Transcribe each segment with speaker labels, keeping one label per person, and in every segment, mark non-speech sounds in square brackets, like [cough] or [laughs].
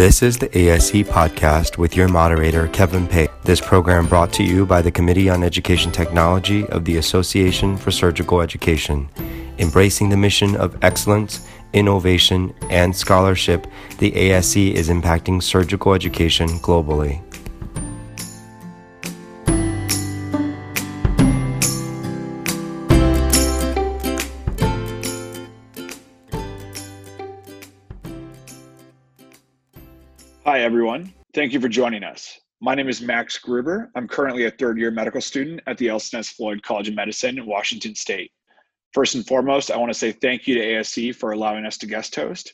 Speaker 1: This is the ASE podcast with your moderator, Kevin Pei. This program brought to you by the Committee on Education Technology of the Association for Surgical Education. Embracing the mission of excellence, innovation, and scholarship, the ASE is impacting surgical education globally.
Speaker 2: Thank you for joining us. My name is Max Gruber. I'm currently a third year medical student at the Elson S. Floyd College of Medicine in Washington State. First and foremost, I want to say thank you to ASE for allowing us to guest host.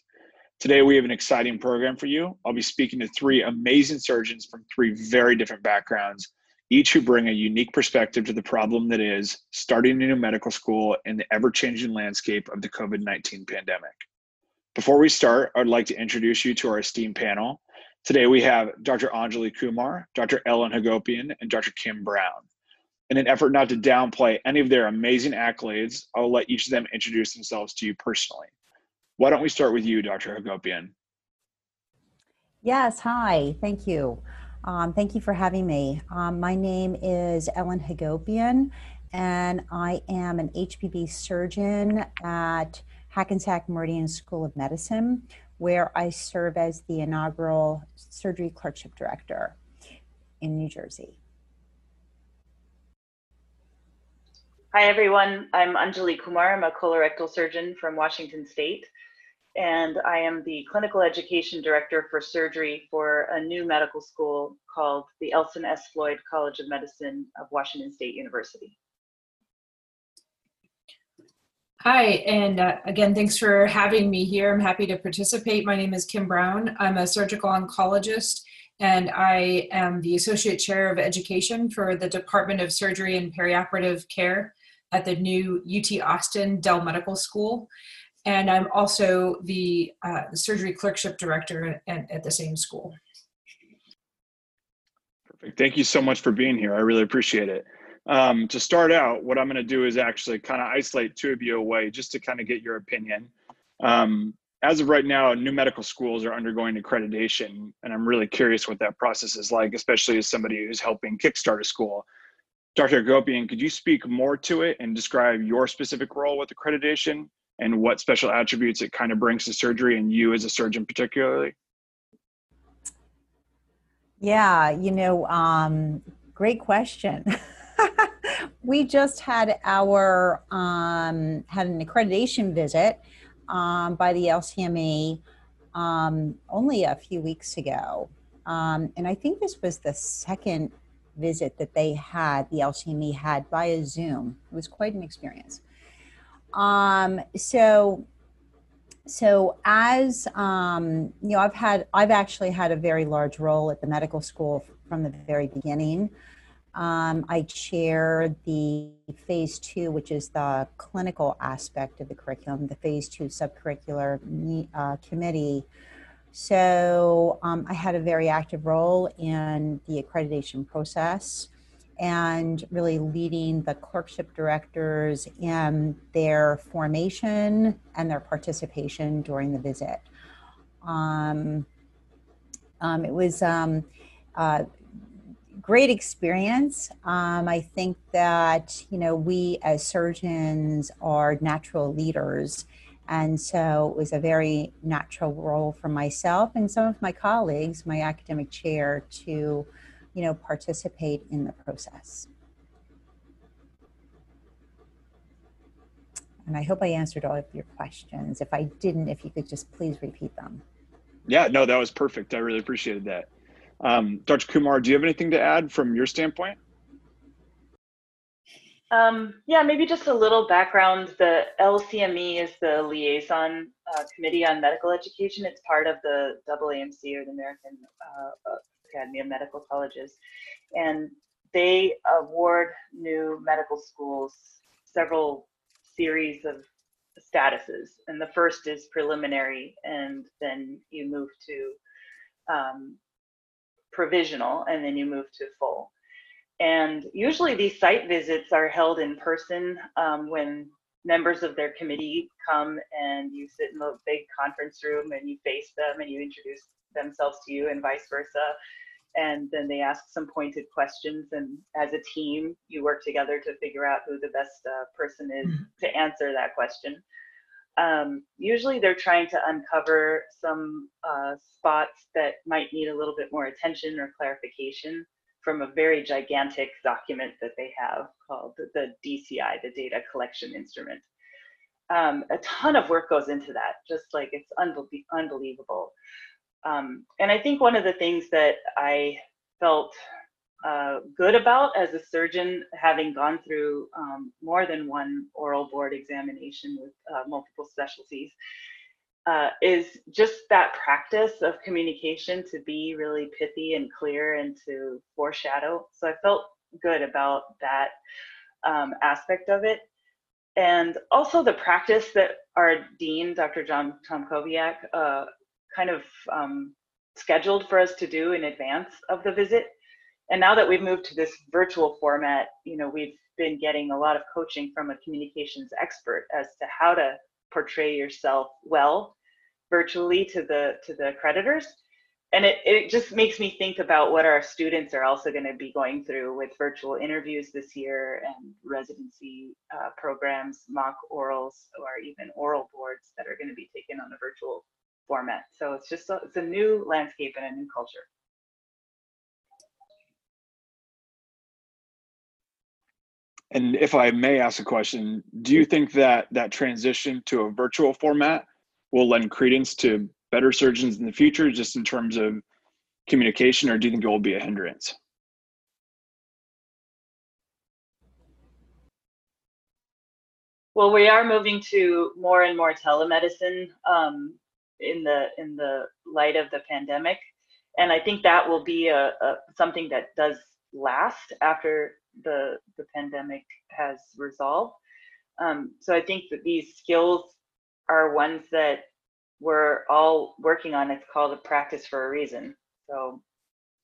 Speaker 2: Today, we have an exciting program for you. I'll be speaking to three amazing surgeons from three very different backgrounds, each who bring a unique perspective to the problem that is starting a new medical school in the ever changing landscape of the COVID 19 pandemic. Before we start, I'd like to introduce you to our esteemed panel. Today we have Dr. Anjali Kumar, Dr. Ellen Hagopian, and Dr. Kim Brown. In an effort not to downplay any of their amazing accolades, I'll let each of them introduce themselves to you personally. Why don't we start with you, Dr. Hagopian?
Speaker 3: Yes, hi, thank you. Um, thank you for having me. Um, my name is Ellen Hagopian, and I am an HPB surgeon at Hackensack Meridian School of Medicine, where I serve as the inaugural surgery clerkship director in New Jersey.
Speaker 4: Hi, everyone. I'm Anjali Kumar. I'm a colorectal surgeon from Washington State, and I am the clinical education director for surgery for a new medical school called the Elson S. Floyd College of Medicine of Washington State University.
Speaker 5: Hi, and uh, again, thanks for having me here. I'm happy to participate. My name is Kim Brown. I'm a surgical oncologist, and I am the Associate Chair of Education for the Department of Surgery and Perioperative Care at the new UT Austin Dell Medical School. And I'm also the, uh, Surgery Clerkship Director at, at the same school.
Speaker 2: Perfect. Thank you so much for being here. I really appreciate it. Um, to start out, what I'm going to do is actually kind of isolate two of you away just to kind of get your opinion. Um, as of right now, new medical schools are undergoing accreditation, and I'm really curious what that process is like, especially as somebody who's helping kickstart a school. Dr. Gopian, could you speak more to it and describe your specific role with accreditation and what special attributes it kind of brings to surgery and you as a surgeon particularly?
Speaker 3: Yeah, you know, um, great question. [laughs] we just had our um, had an accreditation visit um, by the LCME um, only a few weeks ago, um, and I think this was the second visit that they had. The LCME had via Zoom. It was quite an experience. Um, so. So as um, you know, I've had I've actually had a very large role at the medical school from the very beginning. Um, I chair the phase two, which is the clinical aspect of the curriculum, the phase two subcurricular uh, committee. So um, I had a very active role in the accreditation process and really leading the clerkship directors in their formation and their participation during the visit. Um, um, it was um, uh, great experience. Um, I think that, you know, we as surgeons are natural leaders. And so it was a very natural role for myself and some of my colleagues, my academic chair, to, you know, participate in the process. And I hope I answered all of your questions. If I didn't, if you could just please repeat them.
Speaker 2: Yeah, no, that was perfect. I really appreciated that. Um, Dr. Kumar, do you have anything to add from your standpoint?
Speaker 4: Um, yeah, maybe just a little background. The LCME is the liaison uh, committee on medical education. It's part of the AAMC or the American uh, Academy of Medical Colleges. And they award new medical schools several series of statuses. And the first is preliminary, and then you move to um, provisional and then you move to full. And usually these site visits are held in person um, when members of their committee come and you sit in the big conference room and you face them and you introduce themselves to you and vice versa and then they ask some pointed questions and as a team you work together to figure out who the best uh, person is mm-hmm. to answer that question um, usually they're trying to uncover some uh, spots that might need a little bit more attention or clarification from a very gigantic document that they have called the DCI, the Data Collection Instrument. Um, a ton of work goes into that, just like it's unbe- unbelievable. Um, and I think one of the things that I felt uh, good about as a surgeon, having gone through um, more than one oral board examination with uh, multiple specialties, uh, is just that practice of communication to be really pithy and clear and to foreshadow. So I felt good about that um, aspect of it. And also the practice that our dean, Dr. John Tomkowiak, uh, kind of um, scheduled for us to do in advance of the visit. And now that we've moved to this virtual format, you know, we've been getting a lot of coaching from a communications expert as to how to portray yourself well virtually to the to the creditors. And it, it just makes me think about what our students are also going to be going through with virtual interviews this year and residency uh, programs mock orals or even oral boards that are going to be taken on a virtual format. So it's just a, it's a new landscape and a new culture
Speaker 2: and if i may ask a question do you think that that transition to a virtual format will lend credence to better surgeons in the future, just in terms of communication, or do you think it will be a hindrance?
Speaker 4: Well, we are moving to more and more telemedicine um, in the in the light of the pandemic, and I think that will be a, a something that does last after the the pandemic has resolved. Um, so I think that these skills are ones that we're all working on. It's called a practice for a reason. So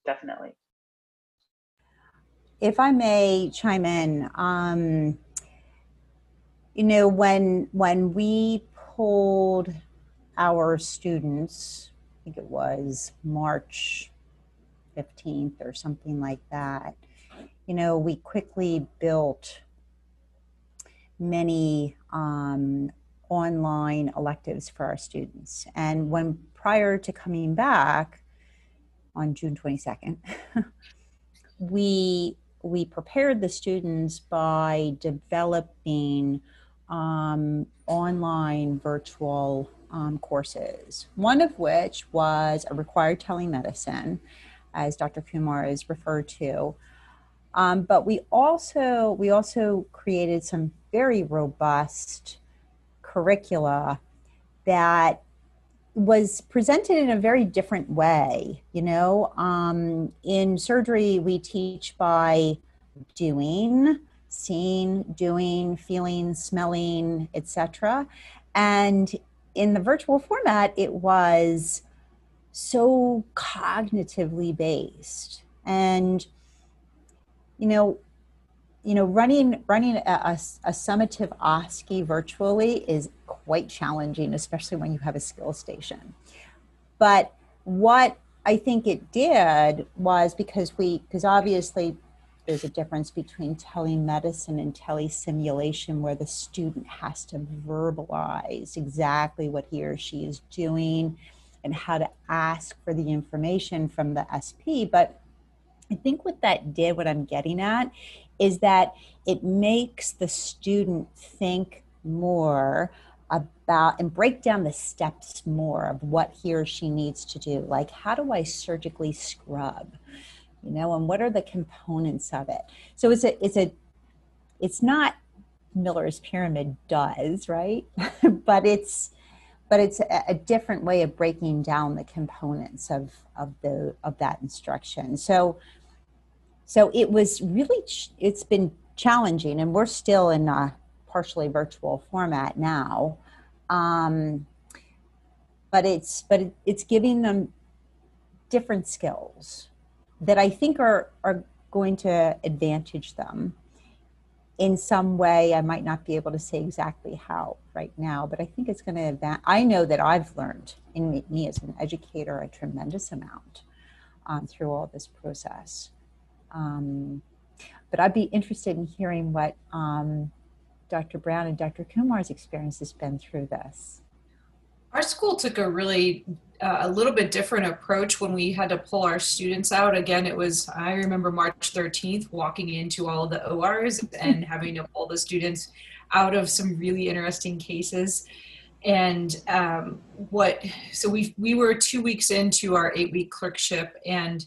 Speaker 4: definitely.
Speaker 3: If I may chime in, um, you know, when when we pulled our students, I think it was March 15th or something like that, you know, we quickly built many um, online electives for our students. And when prior to coming back on June 22nd, [laughs] we we prepared the students by developing um, online virtual um, courses, one of which was a required telemedicine, as Dr. Kumar is referred to. Um, but we also we also created some very robust curricula that was presented in a very different way. You know, um, in surgery, we teach by doing, seeing, doing, feeling, smelling, etc. And in the virtual format, it was so cognitively based. And, you know, you know, running running a, a, a summative OSCE virtually is quite challenging, especially when you have a skill station. But what I think it did was because we, because obviously there's a difference between telemedicine and telesimulation where the student has to verbalize exactly what he or she is doing and how to ask for the information from the SP. But I think what that did, what I'm getting at, is that it makes the student think more about and break down the steps more of what he or she needs to do. Like, how do I surgically scrub? You know, and what are the components of it? So it's a it's a it's not Miller's pyramid does, right? [laughs] but it's but it's a, a, different way of breaking down the components of of the of that instruction. So so it was really, it's been challenging, and we're still in a partially virtual format now. Um, but it's but it, it's giving them different skills that I think are are going to advantage them in some way. I might not be able to say exactly how right now, but I think it's going to advance. I know that I've learned in me, me as an educator a tremendous amount um, through all this process. Um, but I'd be interested in hearing what um, Dr. Brown and Dr. Kumar's experience has been through this.
Speaker 5: Our school took a really uh, a little bit different approach when we had to pull our students out. Again, it was I remember March 13th walking into all the ORs and [laughs] having to pull the students out of some really interesting cases. And um, what so we we were two weeks into our eight week clerkship and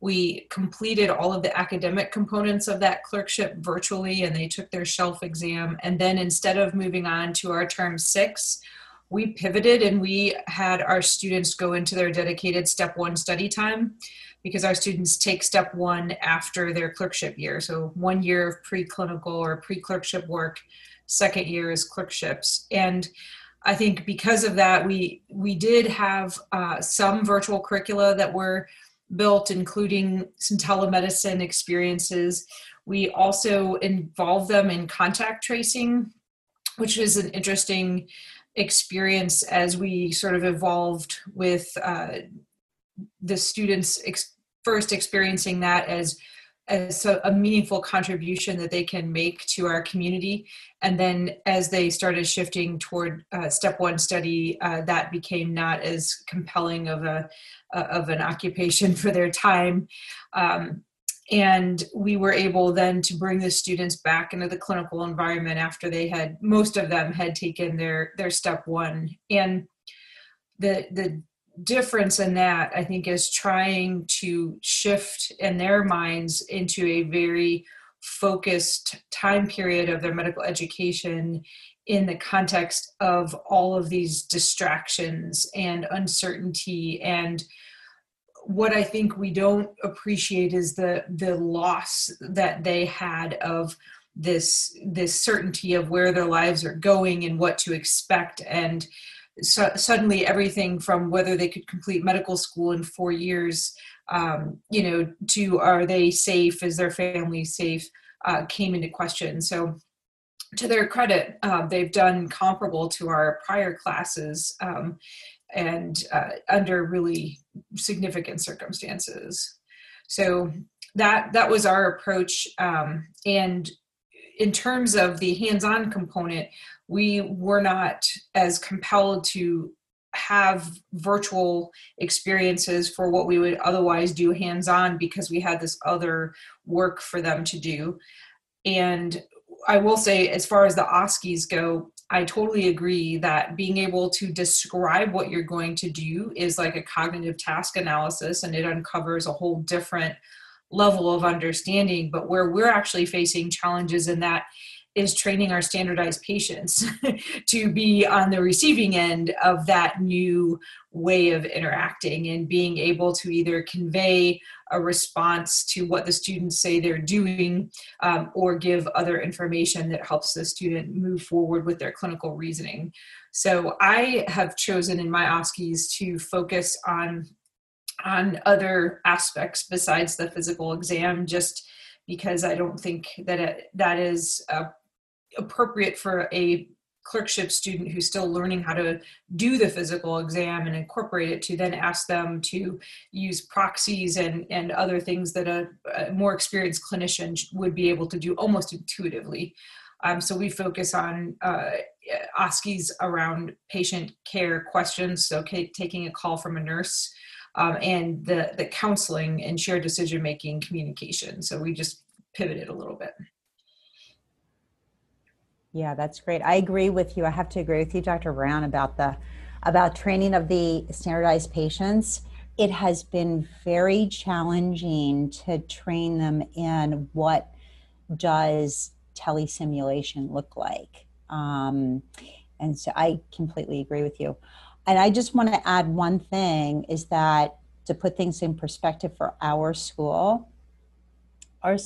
Speaker 5: we completed all of the academic components of that clerkship virtually and they took their shelf exam and then instead of moving on to our term six we pivoted and we had our students go into their dedicated step one study time because our students take step one after their clerkship year. So one year of preclinical or pre-clerkship work, second year is clerkships. And I think because of that, we we did have uh, some virtual curricula that were built, including some telemedicine experiences. We also involved them in contact tracing, which is an interesting experience as we sort of evolved with uh, the students ex- first experiencing that as as a, a, meaningful contribution that they can make to our community. And then as they started shifting toward uh, step one study uh, that became not as compelling of a uh, of an occupation [laughs] for their time. Um, and we were able then to bring the students back into the clinical environment after they had most of them had taken their their step one. And the the difference in that i think is trying to shift in their minds into a very focused time period of their medical education in the context of all of these distractions and uncertainty. And what I think we don't appreciate is the the loss that they had of this this certainty of where their lives are going and what to expect. And so suddenly everything from whether they could complete medical school in four years um, you know to are they safe is their family safe uh, came into question so to their credit uh, they've done comparable to our prior classes um, and uh, under really significant circumstances. So that that was our approach. Um, and in terms of the hands-on component, we were not as compelled to have virtual experiences for what we would otherwise do hands-on because we had this other work for them to do. And I will say, as far as the OSCEs go, I totally agree that being able to describe what you're going to do is like a cognitive task analysis and it uncovers a whole different level of understanding. But where we're actually facing challenges in that is training our standardized patients [laughs] to be on the receiving end of that new way of interacting and being able to either convey a response to what the students say they're doing um, or give other information that helps the student move forward with their clinical reasoning. So I have chosen in my OSCEs to focus on on other aspects besides the physical exam just because I don't think that it, that is a appropriate for a clerkship student who's still learning how to do the physical exam and incorporate it to then ask them to use proxies and, and other things that a, a more experienced clinician would be able to do almost intuitively. Um, so we focus on uh, OSCEs around patient care questions, so taking a call from a nurse, um, and the, the counseling and shared decision making communication. So we just pivoted a little bit.
Speaker 3: Yeah, that's great. I agree with you. I have to agree with you, Dr. Brown, about the about training of the standardized patients. It has been very challenging to train them in what does telesimulation look like. Um, and so I completely agree with you. And I just want to add one thing is that to put things in perspective for our school, our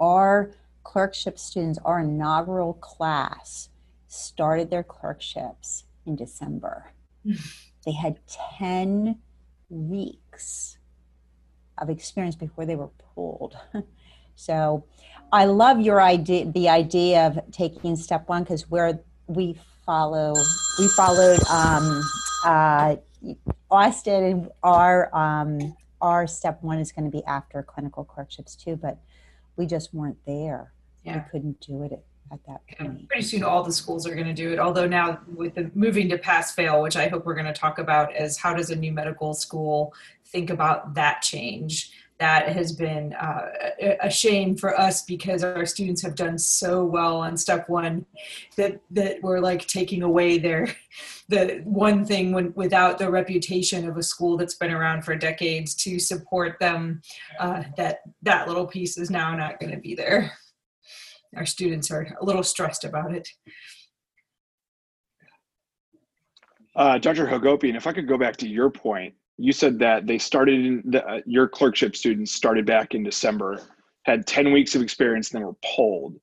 Speaker 3: our clerkship students, our inaugural class, started their clerkships in December. [laughs] they had 10 weeks of experience before they were pulled. [laughs] So I love your idea, the idea of taking step one because where we follow, we followed um, uh, Austin and our um, our step one is going to be after clinical clerkships too, but we just weren't there.
Speaker 5: Yeah.
Speaker 3: We couldn't do it at that point.
Speaker 5: Pretty soon, all the schools are going to do it. Although now, with the moving to pass fail, which I hope we're going to talk about, is how does a new medical school think about that change? That has been uh, a shame for us because our students have done so well on step one that that we're like taking away their [laughs] the one thing when without the reputation of a school that's been around for decades to support them. Uh, that that little piece is now not going to be there our students are a little stressed about it.
Speaker 2: Uh, Dr. Hagopian, if I could go back to your point, you said that they started in the, uh, your clerkship students started back in December, had 10 weeks of experience, and then were pulled.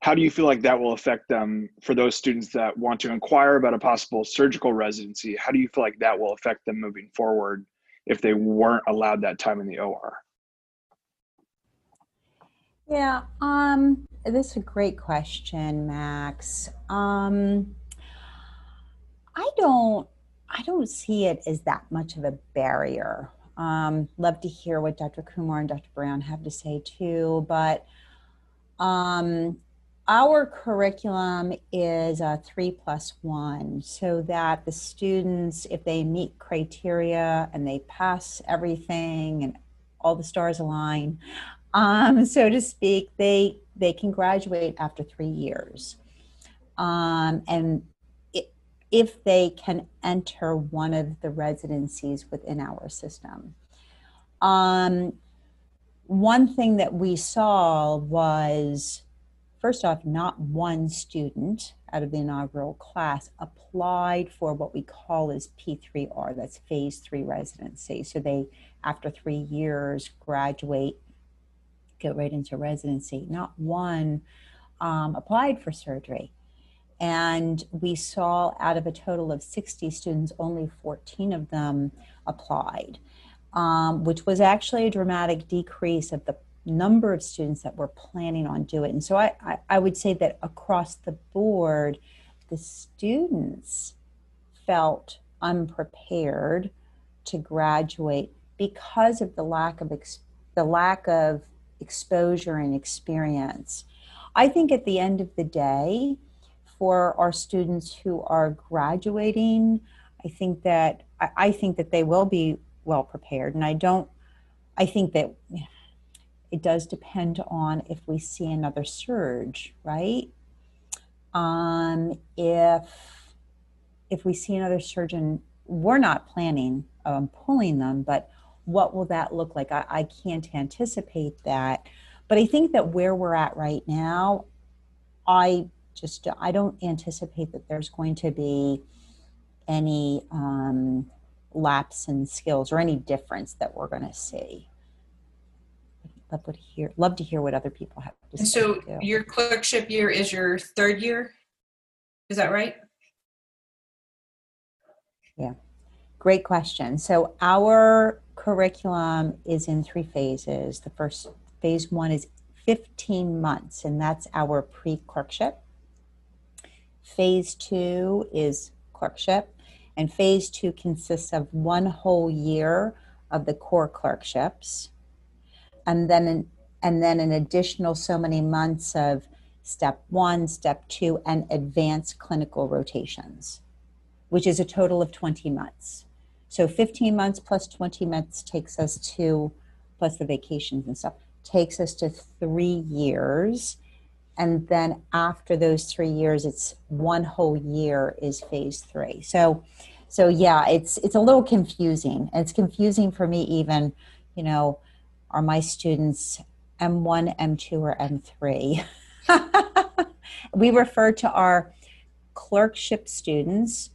Speaker 2: How do you feel like that will affect them for those students that want to inquire about a possible surgical residency? How do you feel like that will affect them moving forward if they weren't allowed that time in the OR?
Speaker 3: Yeah, um, this is a great question, Max. Um, I don't, I don't see it as that much of a barrier. Um, love to hear what Dr. Kumar and Dr. Brown have to say too, but um, our curriculum is a three plus one, so that the students, if they meet criteria and they pass everything and all the stars align, um, [laughs] so to speak, they they can graduate after three years, um, and it, if they can enter one of the residencies within our system. Um, one thing that we saw was, first off, not one student out of the inaugural class applied for what we call as P3R, that's phase three residency. So they, after three years, graduate get right into residency. Not one um, applied for surgery. And we saw out of a total of 60 students, only 14 of them applied, um, which was actually a dramatic decrease of the number of students that were planning on doing. And so I, I, I would say that across the board, the students felt unprepared to graduate because of the lack of the lack of exposure and experience. I think at the end of the day, for our students who are graduating, I think that I, I think that they will be well prepared, and I don't. I think that it does depend on if we see another surge, right? Um, if if we see another surgeon, we're not planning on pulling them, but what will that look like? I, I can't anticipate that. But I think that where we're at right now, I just I don't anticipate that there's going to be any um, lapse in skills or any difference that we're going to see. Love to hear. Love to hear what other people have to
Speaker 5: say. So too. your clerkship year is your third year. Is that right?
Speaker 3: Yeah, great question. So our curriculum is in three phases. The first phase one is 15 months, and that's our pre clerkship. Phase two is clerkship, and phase two consists of one whole year of the core clerkships, and then an, and then an additional so many months of step one, step two, and advanced clinical rotations, which is a total of 20 months. So 15 months plus 20 months takes us to, plus the vacations and stuff, takes us to three years. And then after those three years, it's one whole year is phase three. So, so yeah, it's it's a little confusing. It's confusing for me even, you know, are my students M1, M2, or M3? [laughs] we refer to our clerkship students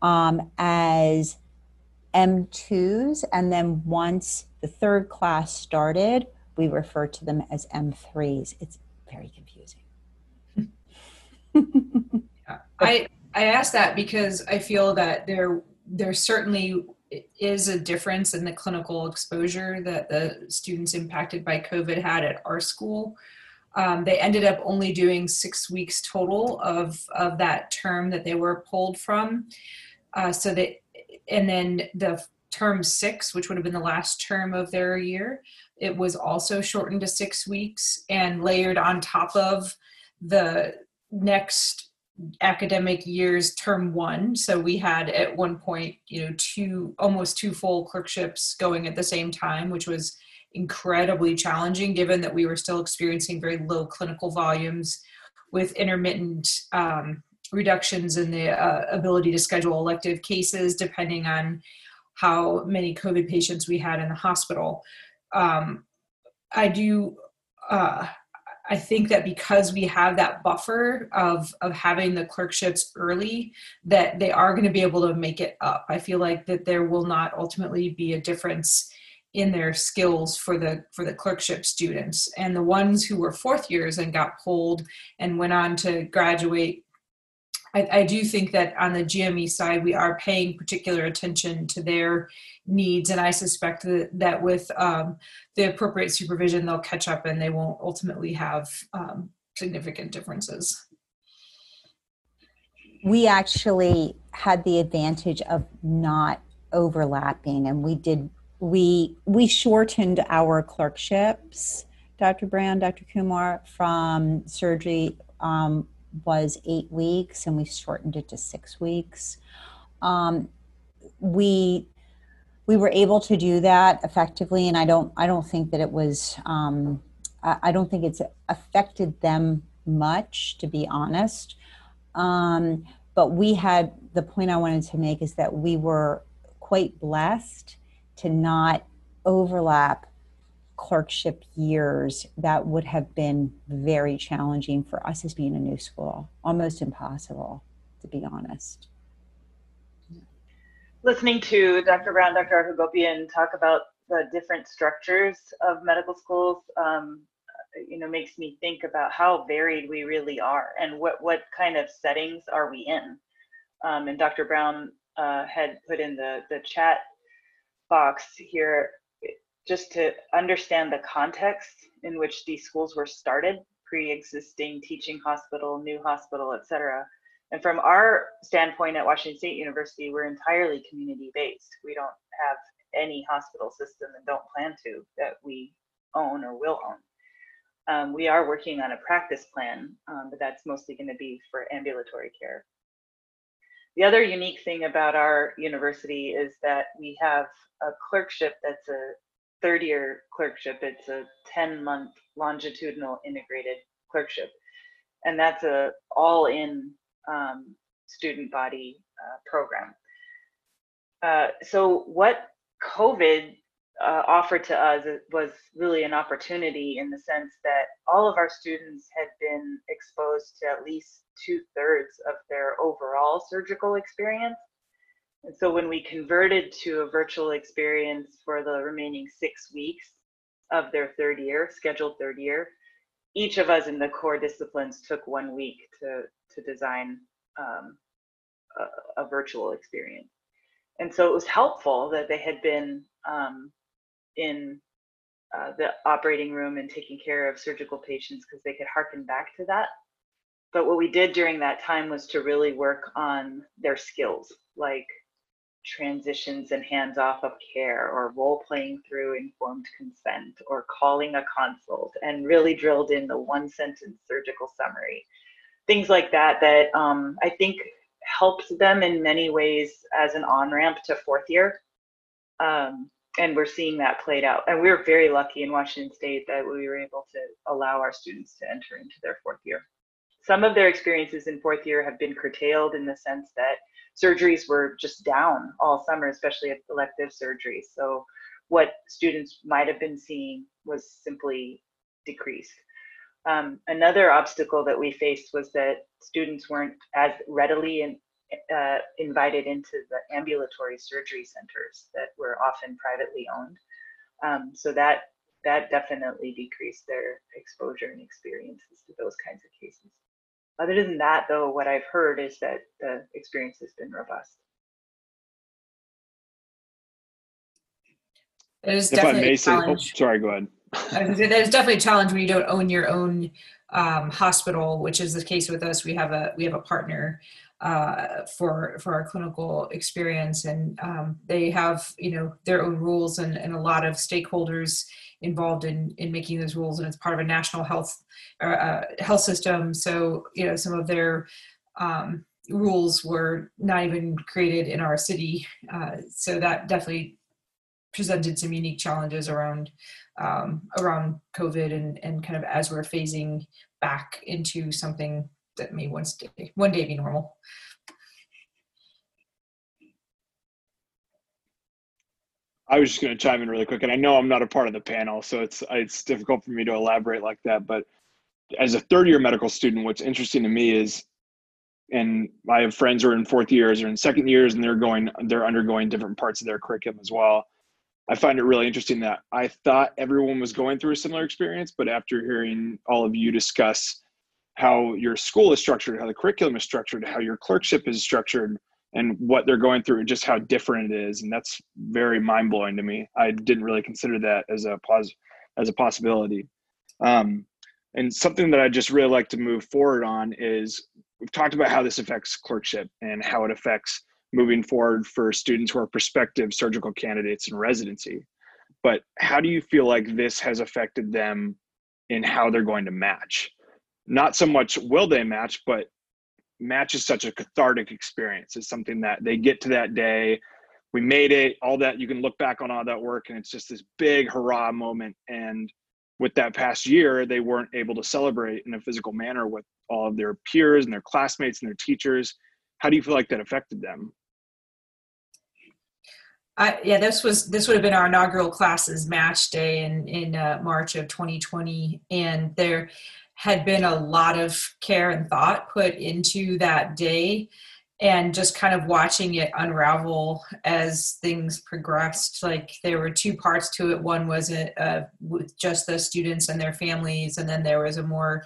Speaker 3: um, as M2s, and then once the third class started, we refer to them as M3s. It's very confusing. [laughs]
Speaker 5: I I ask that because I feel that there there certainly is a difference in the clinical exposure that the students impacted by COVID had at our school. Um, they ended up only doing six weeks total of, of that term that they were pulled from. Uh, so that, and then the term six, which would have been the last term of their year, it was also shortened to six weeks and layered on top of the next academic year's term one. So we had at one point, you know, two almost two full clerkships going at the same time, which was incredibly challenging given that we were still experiencing very low clinical volumes with intermittent um, reductions in the uh, ability to schedule elective cases depending on how many COVID patients we had in the hospital. Um, I do. Uh, I think that because we have that buffer of of having the clerkships early, that they are going to be able to make it up. I feel like that there will not ultimately be a difference in their skills for the for the clerkship students and the ones who were fourth years and got pulled and went on to graduate I, I, do think that on the GME side, we are paying particular attention to their needs, and I suspect that, that with um, the appropriate supervision, they'll catch up and they won't ultimately have um, significant differences.
Speaker 3: We actually had the advantage of not overlapping, and we did we we shortened our clerkships, Dr. Brown, Dr. Kumar, from surgery um, was eight weeks, and we shortened it to six weeks. Um, we we were able to do that effectively, and I don't I don't think that it was um, I, I, don't think it's affected them much, to be honest. Um, but we had the point I wanted to make is that we were quite blessed to not overlap clerkship years that would have been very challenging for us as being a new school. Almost impossible to be honest.
Speaker 4: Listening to dr brown dr Hagopian talk about the different structures of medical schools um, you know makes me think about how varied we really are and what what kind of settings are we in. Um, and dr brown uh, had put in the the chat box here just to understand the context in which these schools were started pre-existing teaching hospital new hospital etc and from our standpoint at washington state university we're entirely community based we don't have any hospital system and don't plan to that we own or will own. Um, we are working on a practice plan um, but that's mostly going to be for ambulatory care. The other unique thing about our university is that we have a clerkship that's a third year clerkship. It's a 10 month longitudinal integrated clerkship. And that's a all in um, student body uh, program. Uh, so, what COVID uh, offered to us was really an opportunity in the sense that all of our students had been exposed to at least two thirds of their overall surgical experience. And so when we converted to a virtual experience for the remaining six weeks of their third year, scheduled third year, each of us in the core disciplines took one week to, to design um, a, a, virtual experience. And so it was helpful that they had been um, in uh, the operating room and taking care of surgical patients because they could harken back to that. But what we did during that time was to really work on their skills, like transitions and hands off of care or role playing through informed consent or calling a consult and really drilled in the one sentence surgical summary. Things like that that um, i think helps them in many ways as an on ramp to fourth year. Um, and we're seeing that played out. And we are very lucky in washington state that we were able to allow our students to enter into their fourth year. Some of their experiences in fourth year have been curtailed in the sense that surgeries were just down all summer, especially elective surgeries. So what students might have been seeing was simply decreased. Um, another obstacle that we faced was that students weren't as readily in, uh, invited into the ambulatory surgery centers that were often privately owned. Um, so that that definitely decreased their exposure and experiences to those kinds of cases. Other than that, though, what I've heard is that the experience has been robust.
Speaker 5: There's
Speaker 2: if
Speaker 5: definitely
Speaker 2: I
Speaker 5: may
Speaker 2: say, oh, sorry, go ahead.
Speaker 5: there's definitely a challenge when you don't own your own um, hospital, which is the case with us. We have a we have a partner uh, for for our clinical experience, and um, they have you know their own rules and, and a lot of stakeholders involved in in making those rules, and it's part of a national health uh, health system. So you know some of their um, rules were not even created in our city, uh, so that definitely presented some unique challenges around um, around COVID and, and kind of as we're phasing back into something that may one day, one day be normal.
Speaker 2: I was just going to chime in really quick, and I know I'm not a part of the panel, so it's it's difficult for me to elaborate like that. But as a third year medical student, what's interesting to me is, and I have friends who are in fourth years or in second years, and they're going they're undergoing different parts of their curriculum as well. I find it really interesting that I thought everyone was going through a similar experience, but after hearing all of you discuss how your school is structured, how the curriculum is structured, how your clerkship is structured, and what they're going through, and just how different it is, and that's very mind blowing to me. I didn't really consider that as a pos- as a possibility. Um, and something that I just really like to move forward on is we've talked about how this affects clerkship and how it affects moving forward for students who are prospective surgical candidates in residency. But how do you feel like this has affected them in how they're going to match? Not so much will they match, but match is such a cathartic experience. It's something that they get to that day. We made it, all that you can look back on all that work, and it's just this big hurrah moment. And with that past year, they weren't able to celebrate in a physical manner with all of their peers and their classmates and their teachers. How do you feel like that affected them?
Speaker 5: I, yeah, this was this would have been our inaugural classes match day in in uh, March of 2020, and there had been a lot of care and thought put into that day, and just kind of watching it unravel as things progressed. Like there were two parts to it. One was a, a, with just the students and their families, and then there was a more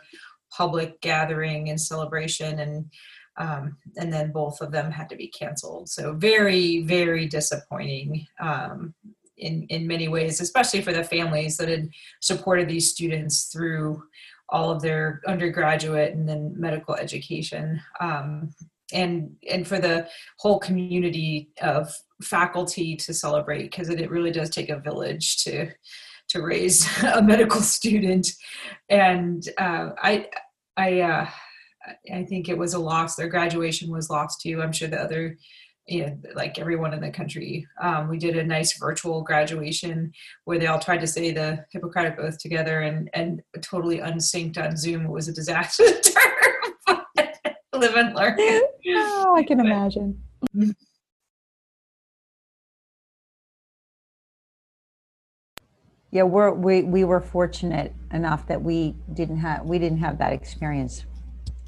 Speaker 5: public gathering and celebration and um, and then both of them had to be canceled. So very, very disappointing um, in in many ways, especially for the families that had supported these students through all of their undergraduate and then medical education. Um, and and for the whole community of faculty to celebrate because it, really does take a village to to raise [laughs] a medical student and uh, i i uh, I think it was a loss. Their graduation was lost too. I'm sure the other, you like everyone in the country, um, we did a nice virtual graduation where they all tried to say the Hippocratic Oath together and and totally unsynced on Zoom. It was a disaster. [laughs] Live and learn.
Speaker 3: Oh, I can imagine. Yeah, we're, we we were fortunate enough that we didn't have we didn't have that experience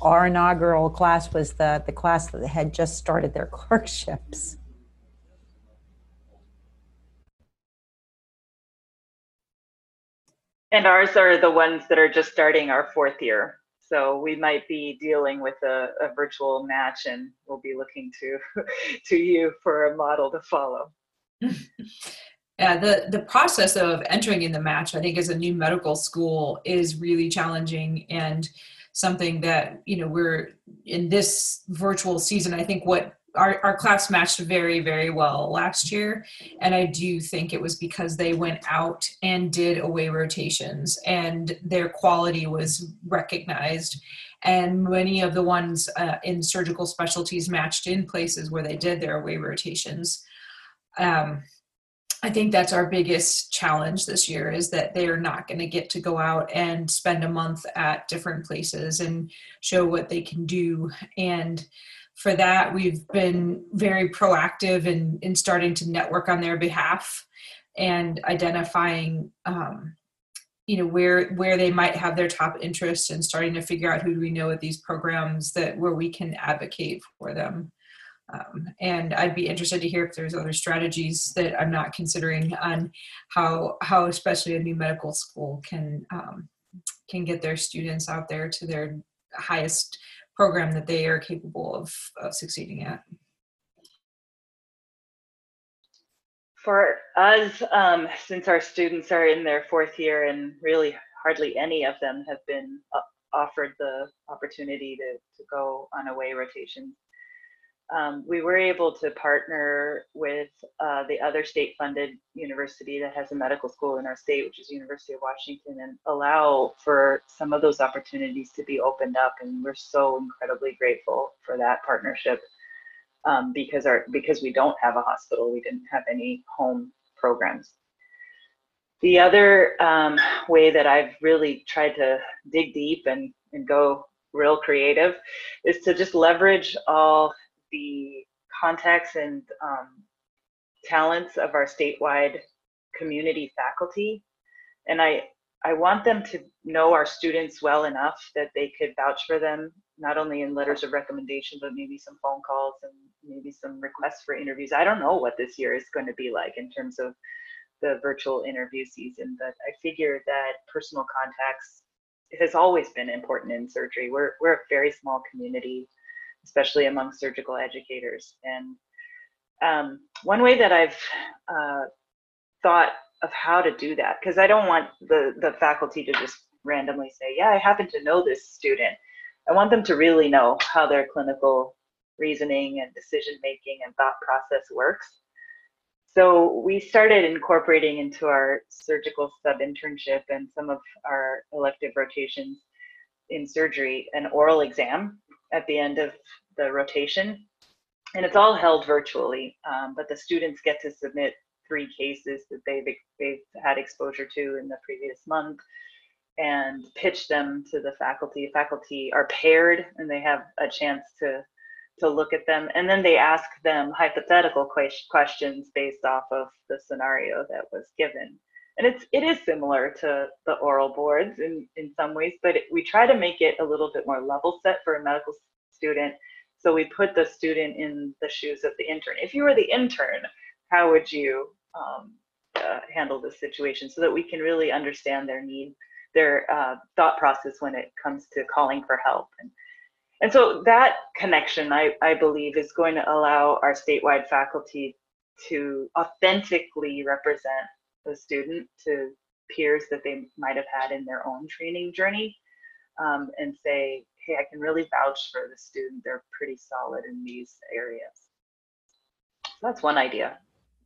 Speaker 3: our inaugural class was the, the class that had just started their [laughs] clerkships.
Speaker 4: And ours are the ones that are just starting our fourth year. So we might be dealing with a, a virtual match and we'll be looking to [laughs] to you for a model to follow. [laughs]
Speaker 5: Yeah, the, the process of entering in the match, I think, as a new medical school is really challenging. And something that you know we're in this virtual season i think what our, our class matched very very well last year. And i do think it was because they went out and did away rotations and their quality was recognized. And many of the ones uh, in surgical specialties matched in places where they did their away rotations. Um, I think that's our biggest challenge this year is that they're not going to get to go out and spend a month at different places and show what they can do. And for that, we've been very proactive in, in starting to network on their behalf and identifying, um, you know, where where they might have their top interests and starting to figure out who do we know at these programs that where we can advocate for them. Um, and I'd be interested to hear if there's other strategies that I'm not considering on how how especially a new medical school can um, can get their students out there to their highest program that they are capable of, of succeeding at.
Speaker 4: for us, um, since our students are in their fourth year and really hardly any of them have been offered the opportunity to, to go on away rotations, um, we were able to partner with uh, the other state funded university that has a medical school in our state, which is University of Washington, and allow for some of those opportunities to be opened up. And we're so incredibly grateful for that partnership um, because our because we don't have a hospital, we didn't have any home programs. The other um, way that I've really tried to dig deep and, and go real creative is to just leverage all the contacts and um, talents of our statewide community faculty. And I, I want them to know our students well enough that they could vouch for them, not only in letters of recommendation, but maybe some phone calls and maybe some requests for interviews. I don't know what this year is going to be like in terms of the virtual interview season, but I figure that personal contacts has always been important in surgery. We're, we're a very small community especially among surgical educators. And um, one way that I've uh, thought of how to do that, because I don't want the, the faculty to just randomly say, yeah, I happen to know this student. I want them to really know how their clinical reasoning and decision making and thought process works. So we started incorporating into our surgical sub internship and some of our elective rotations in surgery an oral exam at the end of the rotation. And it's all held virtually, um, but the students get to submit three cases that they've, they've had exposure to in the previous month and pitch them to the faculty. Faculty are paired and they have a chance to to look at them and then they ask them hypothetical questions based off of the scenario that was given and it's it is similar to the oral boards in in some ways but it, we try to make it a little bit more level set for a medical student. So we put the student in the shoes of the intern. If you were the intern how would you um, uh, handle this situation so that we can really understand their need their uh, thought process when it comes to calling for help? And and so that connection I, I believe is going to allow our statewide faculty to authentically represent the student to peers that they might have had in their own training journey um, and say, hey, I can really vouch for the student. They're pretty solid in these areas. So that's one idea.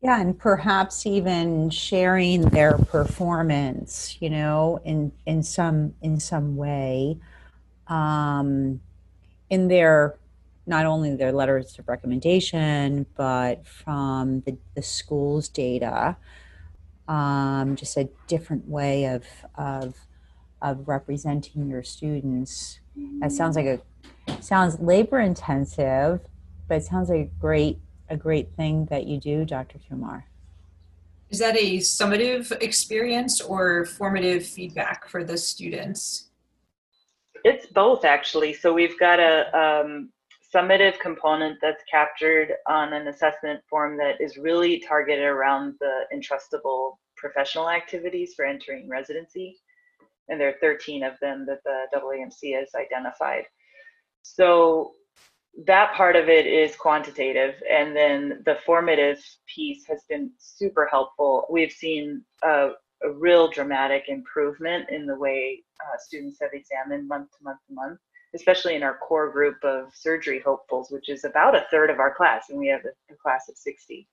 Speaker 3: Yeah, and perhaps even sharing their performance, you know, in in some in some way, um, in their not only their letters of recommendation, but from the, the school's data um, just a different way of, of, of representing your students. It sounds like a sounds labor intensive, but it sounds like a great a great thing that you do, Dr. Kumar.
Speaker 5: Is that a summative experience or formative feedback for the students?
Speaker 4: It's both actually. So we've got a um, summative component that's captured on an assessment form that is really targeted around the entrustable professional activities for entering residency. And there are 13 of them that the AAMC has identified. So that part of it is quantitative. And then the formative piece has been super helpful. We've seen a, a real dramatic improvement in the way uh, students have examined month to month to month especially in our core group of surgery hopefuls, which is about a third of our class, and we have a, class of 60.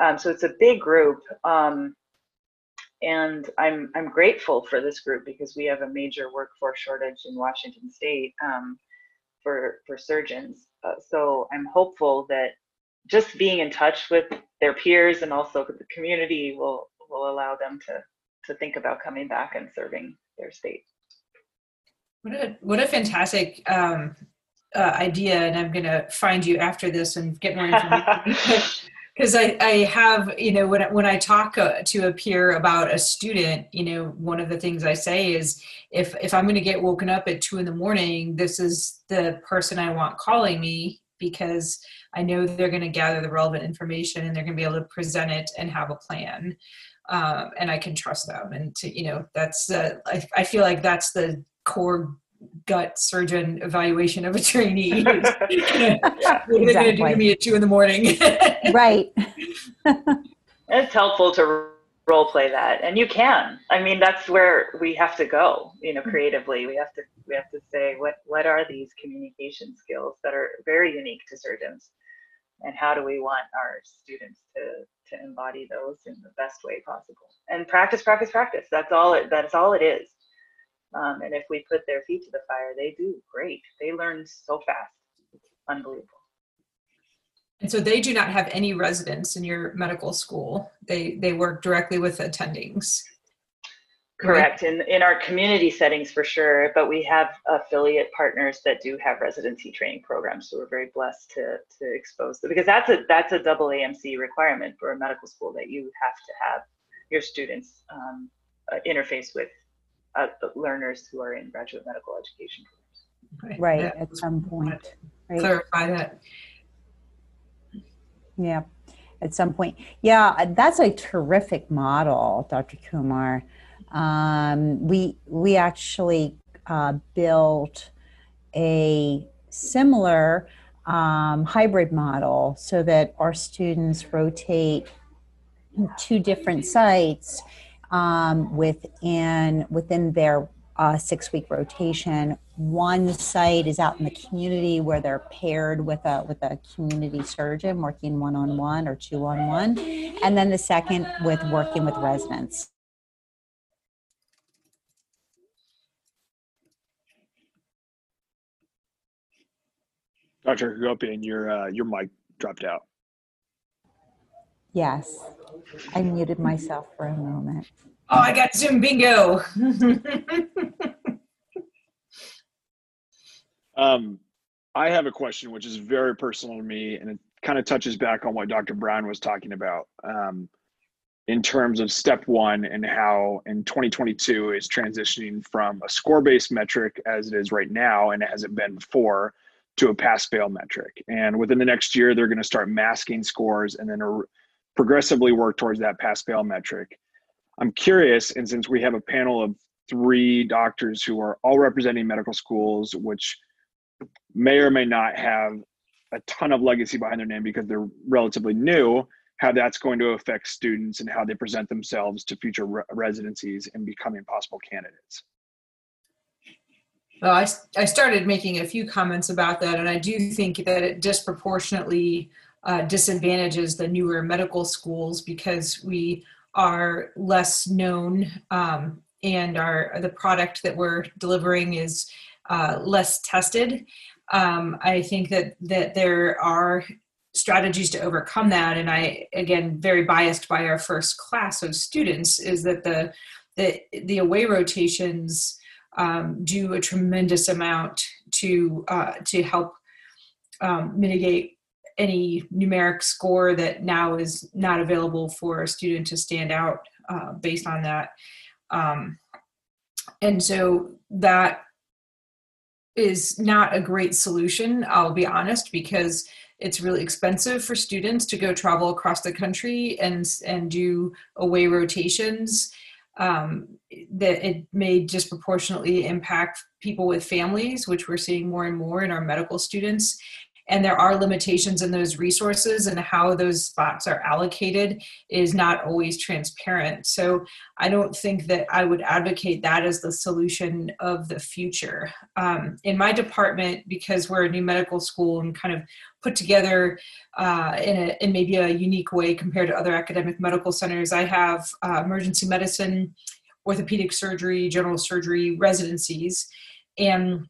Speaker 4: Um, so it's a big group. Um, and I'm, I'm grateful for this group because we have a major workforce shortage in Washington state um, for, for surgeons. Uh, so I'm hopeful that just being in touch with their peers and also the community will, will allow them to, to think about coming back and serving their state.
Speaker 5: What a what a fantastic um, uh, idea! And I'm going to find you after this and get more information. [laughs] because I, I have you know when, when i talk uh, to a peer about a student you know one of the things i say is if if i'm going to get woken up at two in the morning this is the person i want calling me because i know they're going to gather the relevant information and they're going to be able to present it and have a plan um, and i can trust them and to you know that's uh, I, I feel like that's the core gut surgeon evaluation of a trainee. [laughs] what are they going to do to me at two in the morning? [laughs]
Speaker 3: right.
Speaker 4: It's helpful to role play that, and you can. I mean, that's where we have to go. You know, creatively, we have to we have to say what what are these communication skills that are very unique to surgeons, and how do we want our students to to embody those in the best way possible? And practice, practice, practice. That's all it. That's all it is. Um, and if we put their feet to the fire, they do great. They learn so fast. It's unbelievable.
Speaker 5: And so they do not have any residents in your medical school. They they work directly with attendings.
Speaker 4: Correct. In in our community settings for sure, but we have affiliate partners that do have residency training programs. So we're very blessed to to expose them because that's a that's a double AMC requirement for a medical school that you have to have your students um, uh, interface with uh, learners who are in graduate medical education
Speaker 3: programs. Right, yeah. at some point.
Speaker 5: Right. Clarify that.
Speaker 3: Yeah, at some point. Yeah, that's a terrific model, Dr. Kumar. Um, we we actually uh, built a similar um, hybrid model so that our students rotate two different sites um, within within their uh, six week rotation. One site is out in the community where they're paired with a with a community surgeon working one on one or two on one, and then the second with working with residents.
Speaker 2: Dr. Hagopian, your uh, your mic dropped out.
Speaker 3: Yes, I muted myself for a moment.
Speaker 5: Oh, I got Zoom bingo. [laughs]
Speaker 2: um, I have a question which is very personal to me, and it kind of touches back on what Dr. Brown was talking about um, in terms of step one and how in 2022 is transitioning from a score based metric as it is right now and as it been before to a pass fail metric. And within the next year, they're going to start masking scores and then progressively work towards that pass fail metric. I'm curious, and since we have a panel of three doctors who are all representing medical schools, which may or may not have a ton of legacy behind their name because they're relatively new, how that's going to affect students and how they present themselves to future re- residencies and becoming possible candidates.
Speaker 5: Well, I, I started making a few comments about that, and I do think that it disproportionately uh, disadvantages the newer medical schools because we are less known um, and our the product that we're delivering is uh, less tested. Um, I think that that there are strategies to overcome that, and I again very biased by our first class of students is that the the the away rotations um, do a tremendous amount to uh, to help um, mitigate any numeric score that now is not available for a student to stand out uh, based on that. Um, and so that is not a great solution, I'll be honest, because it's really expensive for students to go travel across the country and and do away rotations. Um, that it may disproportionately impact people with families, which we're seeing more and more in our medical students and there are limitations in those resources and how those spots are allocated is not always transparent. So i don't think that i would advocate that as the solution of the future. Um, in my department because we're a new medical school and kind of put together uh, in, a, in maybe a unique way compared to other academic medical centers i have uh, emergency medicine orthopedic surgery general surgery residencies. And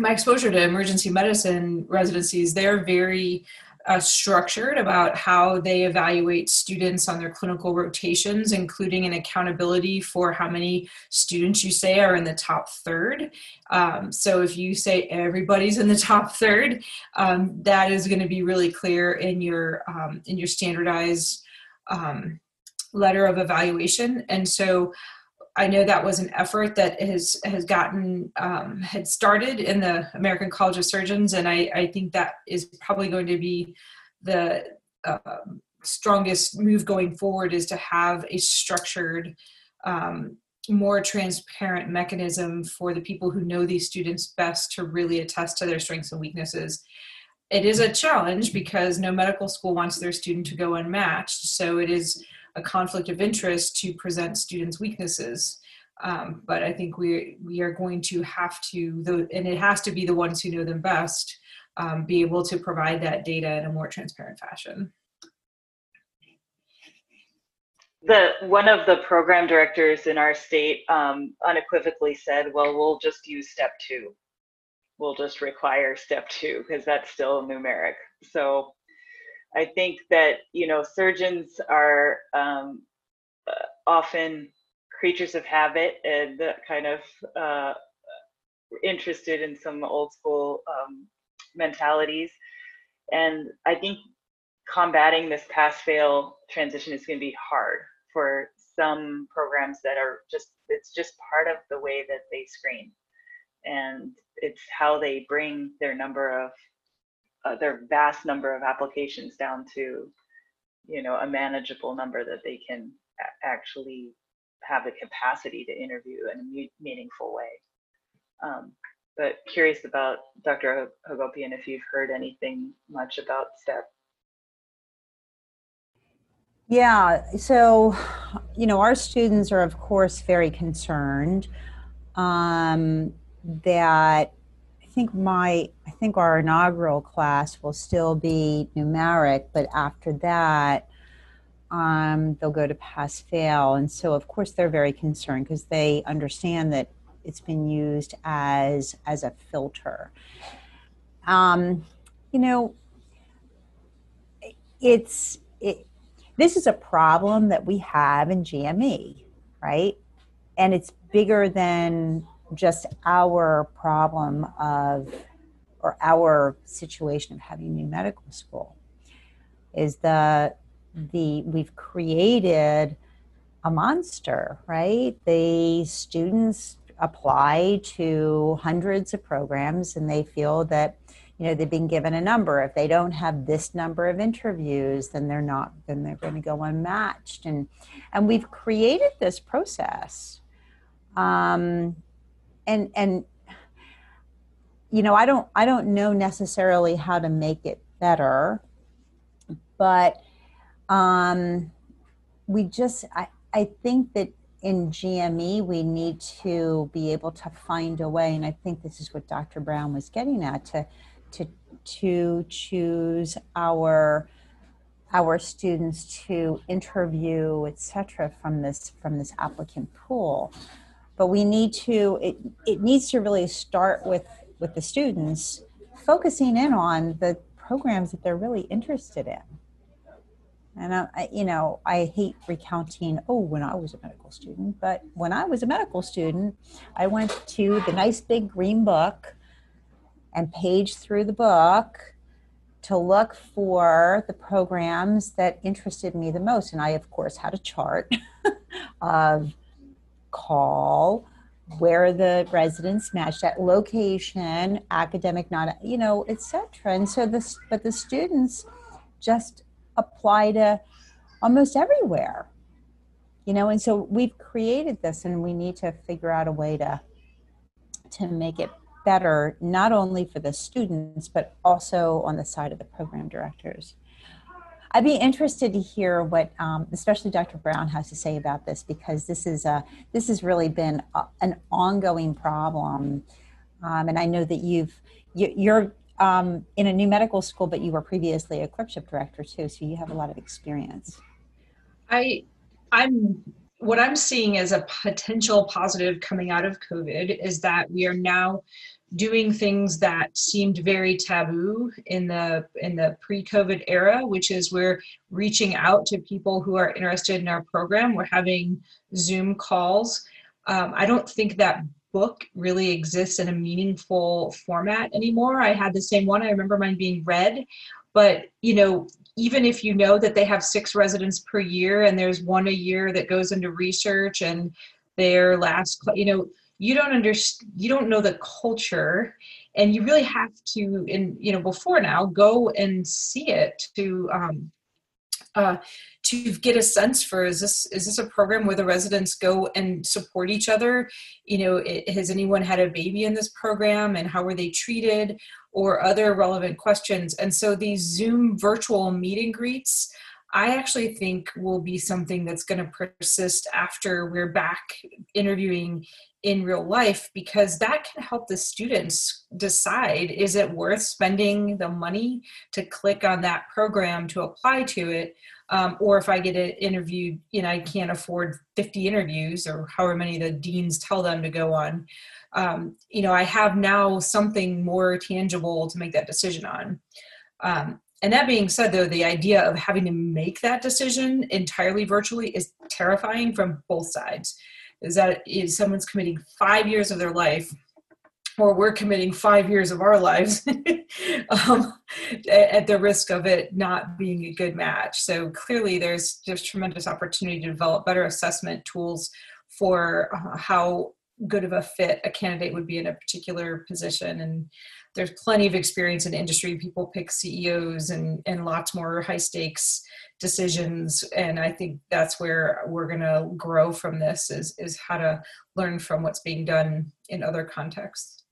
Speaker 5: my exposure to emergency medicine residencies, they're very uh, structured about how they evaluate students on their clinical rotations, including an accountability for how many students you say are in the top third. Um, so if you say everybody's in the top third, um, that is going to be really clear in your um, in your standardized um, letter of evaluation. And so I know that was an effort that has has gotten um, had started in the American College of Surgeons, and I, I think that is probably going to be the uh, strongest move going forward is to have a structured, um, more transparent mechanism for the people who know these students best to really attest to their strengths and weaknesses. It is a challenge because no medical school wants their student to go unmatched, so it is a conflict of interest to present students' weaknesses. Um, but I think we we are going to have to, and it has to be the ones who know them best, um, be able to provide that data in a more transparent fashion.
Speaker 4: The one of the program directors in our state um, unequivocally said, "Well, we'll just use step two. We'll just require step two because that's still numeric." So, I think that you know surgeons are um, uh, often creatures of habit and kind of uh, interested in some old school um, mentalities. And I think combating this pass fail transition is going to be hard for some programs that are just, it's just part of the way that they screen. And it's how they bring their number of, uh, their vast number of applications down to, you know, a manageable number that they can actually have the capacity to interview in a meaningful way. Um, but curious about Dr. Hagopian if you've heard anything much about STEP.
Speaker 3: Yeah, so, you know, our students are, of course, very concerned um, that think my, I think our inaugural class will still be numeric, but after that, um, they'll go to pass fail. And so, of course, they're very concerned because they understand that it's been used as as a filter. Um, you know, it's it, this is a problem that we have in GME, right? And it's bigger than just our problem of or our situation of having new medical school is the the we've created a monster right? The students apply to hundreds of programs and they feel that you know they've been given a number. If they don't have this number of interviews then they're not then they're going to go unmatched. And and we've created this process um and and you know i don't i don't know necessarily how to make it better but um we just i i think that in GME, we need to be able to find a way, and I think this is what Dr. Brown was getting at to to to choose our our students to interview, etc., from this from this applicant pool. But we need to it it needs to really start with with the students focusing in on the programs that they're really interested in and I, you know, I hate recounting, oh, when I was a medical student, but when I was a medical student, I went to the nice big green book and paged through the book to look for the programs that interested me the most. And I, of course, had a chart [laughs] of call, where the residents matched at location, academic, not, you know, etc. And so this, but the students just apply to almost everywhere you know and so we've created this and we need to figure out a way to to make it better not only for the students but also on the side of the program directors i'd be interested to hear what um, especially dr brown has to say about this because this is a this has really been a, an ongoing problem um, and i know that you've you, you're um, in a new medical school, but you were previously a clerkship director too, so you have a lot of experience.
Speaker 5: I, I'm what I'm seeing as a potential positive coming out of COVID is that we are now doing things that seemed very taboo in the in the pre-COVID era, which is we're reaching out to people who are interested in our program. We're having Zoom calls. Um, I don't think that book really exists in a meaningful format anymore. I had the same one. I remember mine being read, but you know, even if you know that they have six residents per year and there's one a year that goes into research and their last, you know, you don't understand, you don't know the culture and you really have to, in, you know, before now go and see it to, um, uh, to get a sense for is this is this a program where the residents go and support each other? You know it, has anyone had a baby in this program and how were they treated? Or other relevant questions. And so these zoom virtual meet and greets I actually think will be something that's going to persist after we're back interviewing in real life because that can help the students decide is it worth spending the money to click on that program to apply to it? Um, or if i get interviewed know i can't afford 50 interviews or however many the deans tell them to go on. Um, you know i have now something more tangible to make that decision on. Um, and that being said though the idea of having to make that decision entirely virtually is terrifying from both sides is that is someone's committing five years of their life or we're committing five years of our lives [laughs] um, at the risk of it not being a good match. So clearly, there's there's tremendous opportunity to develop better assessment tools for uh, how good of a fit a candidate would be in a particular position and there's plenty of experience in industry. People pick ceos and and lots more high stakes decisions. And i think that's where we're going to grow from this is is how to learn from what's being done in other contexts.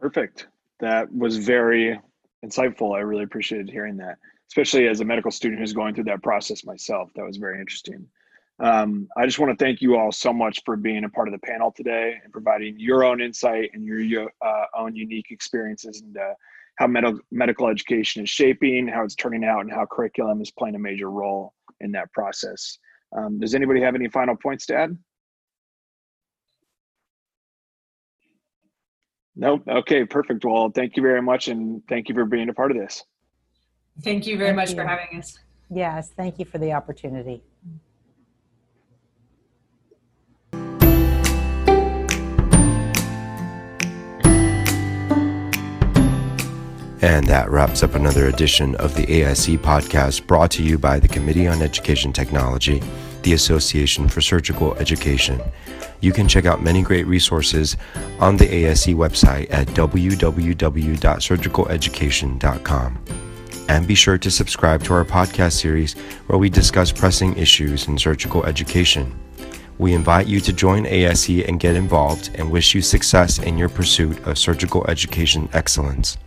Speaker 2: Perfect. That was very insightful. I really appreciated hearing that especially as a medical student who's going through that process myself. That was very interesting. Um, I just want to thank you all so much for being a part of the panel today and providing your own insight and your, your uh, own unique experiences and uh, how medical medical education is shaping, how it's turning out, and how curriculum is playing a major role in that process. Um, does anybody have any final points to add? Nope. Okay, perfect. Well, thank you very much, and thank you for being a part of this.
Speaker 5: Thank you very thank much you. for having us.
Speaker 3: Yes, thank you for the opportunity.
Speaker 1: And that wraps up another edition of the ASE podcast brought to you by the Committee on Education Technology, the Association for Surgical Education. You can check out many great resources on the ASE website at www.surgicaleducation.com. And be sure to subscribe to our podcast series where we discuss pressing issues in surgical education. We invite you to join ASE and get involved and wish you success in your pursuit of surgical education excellence.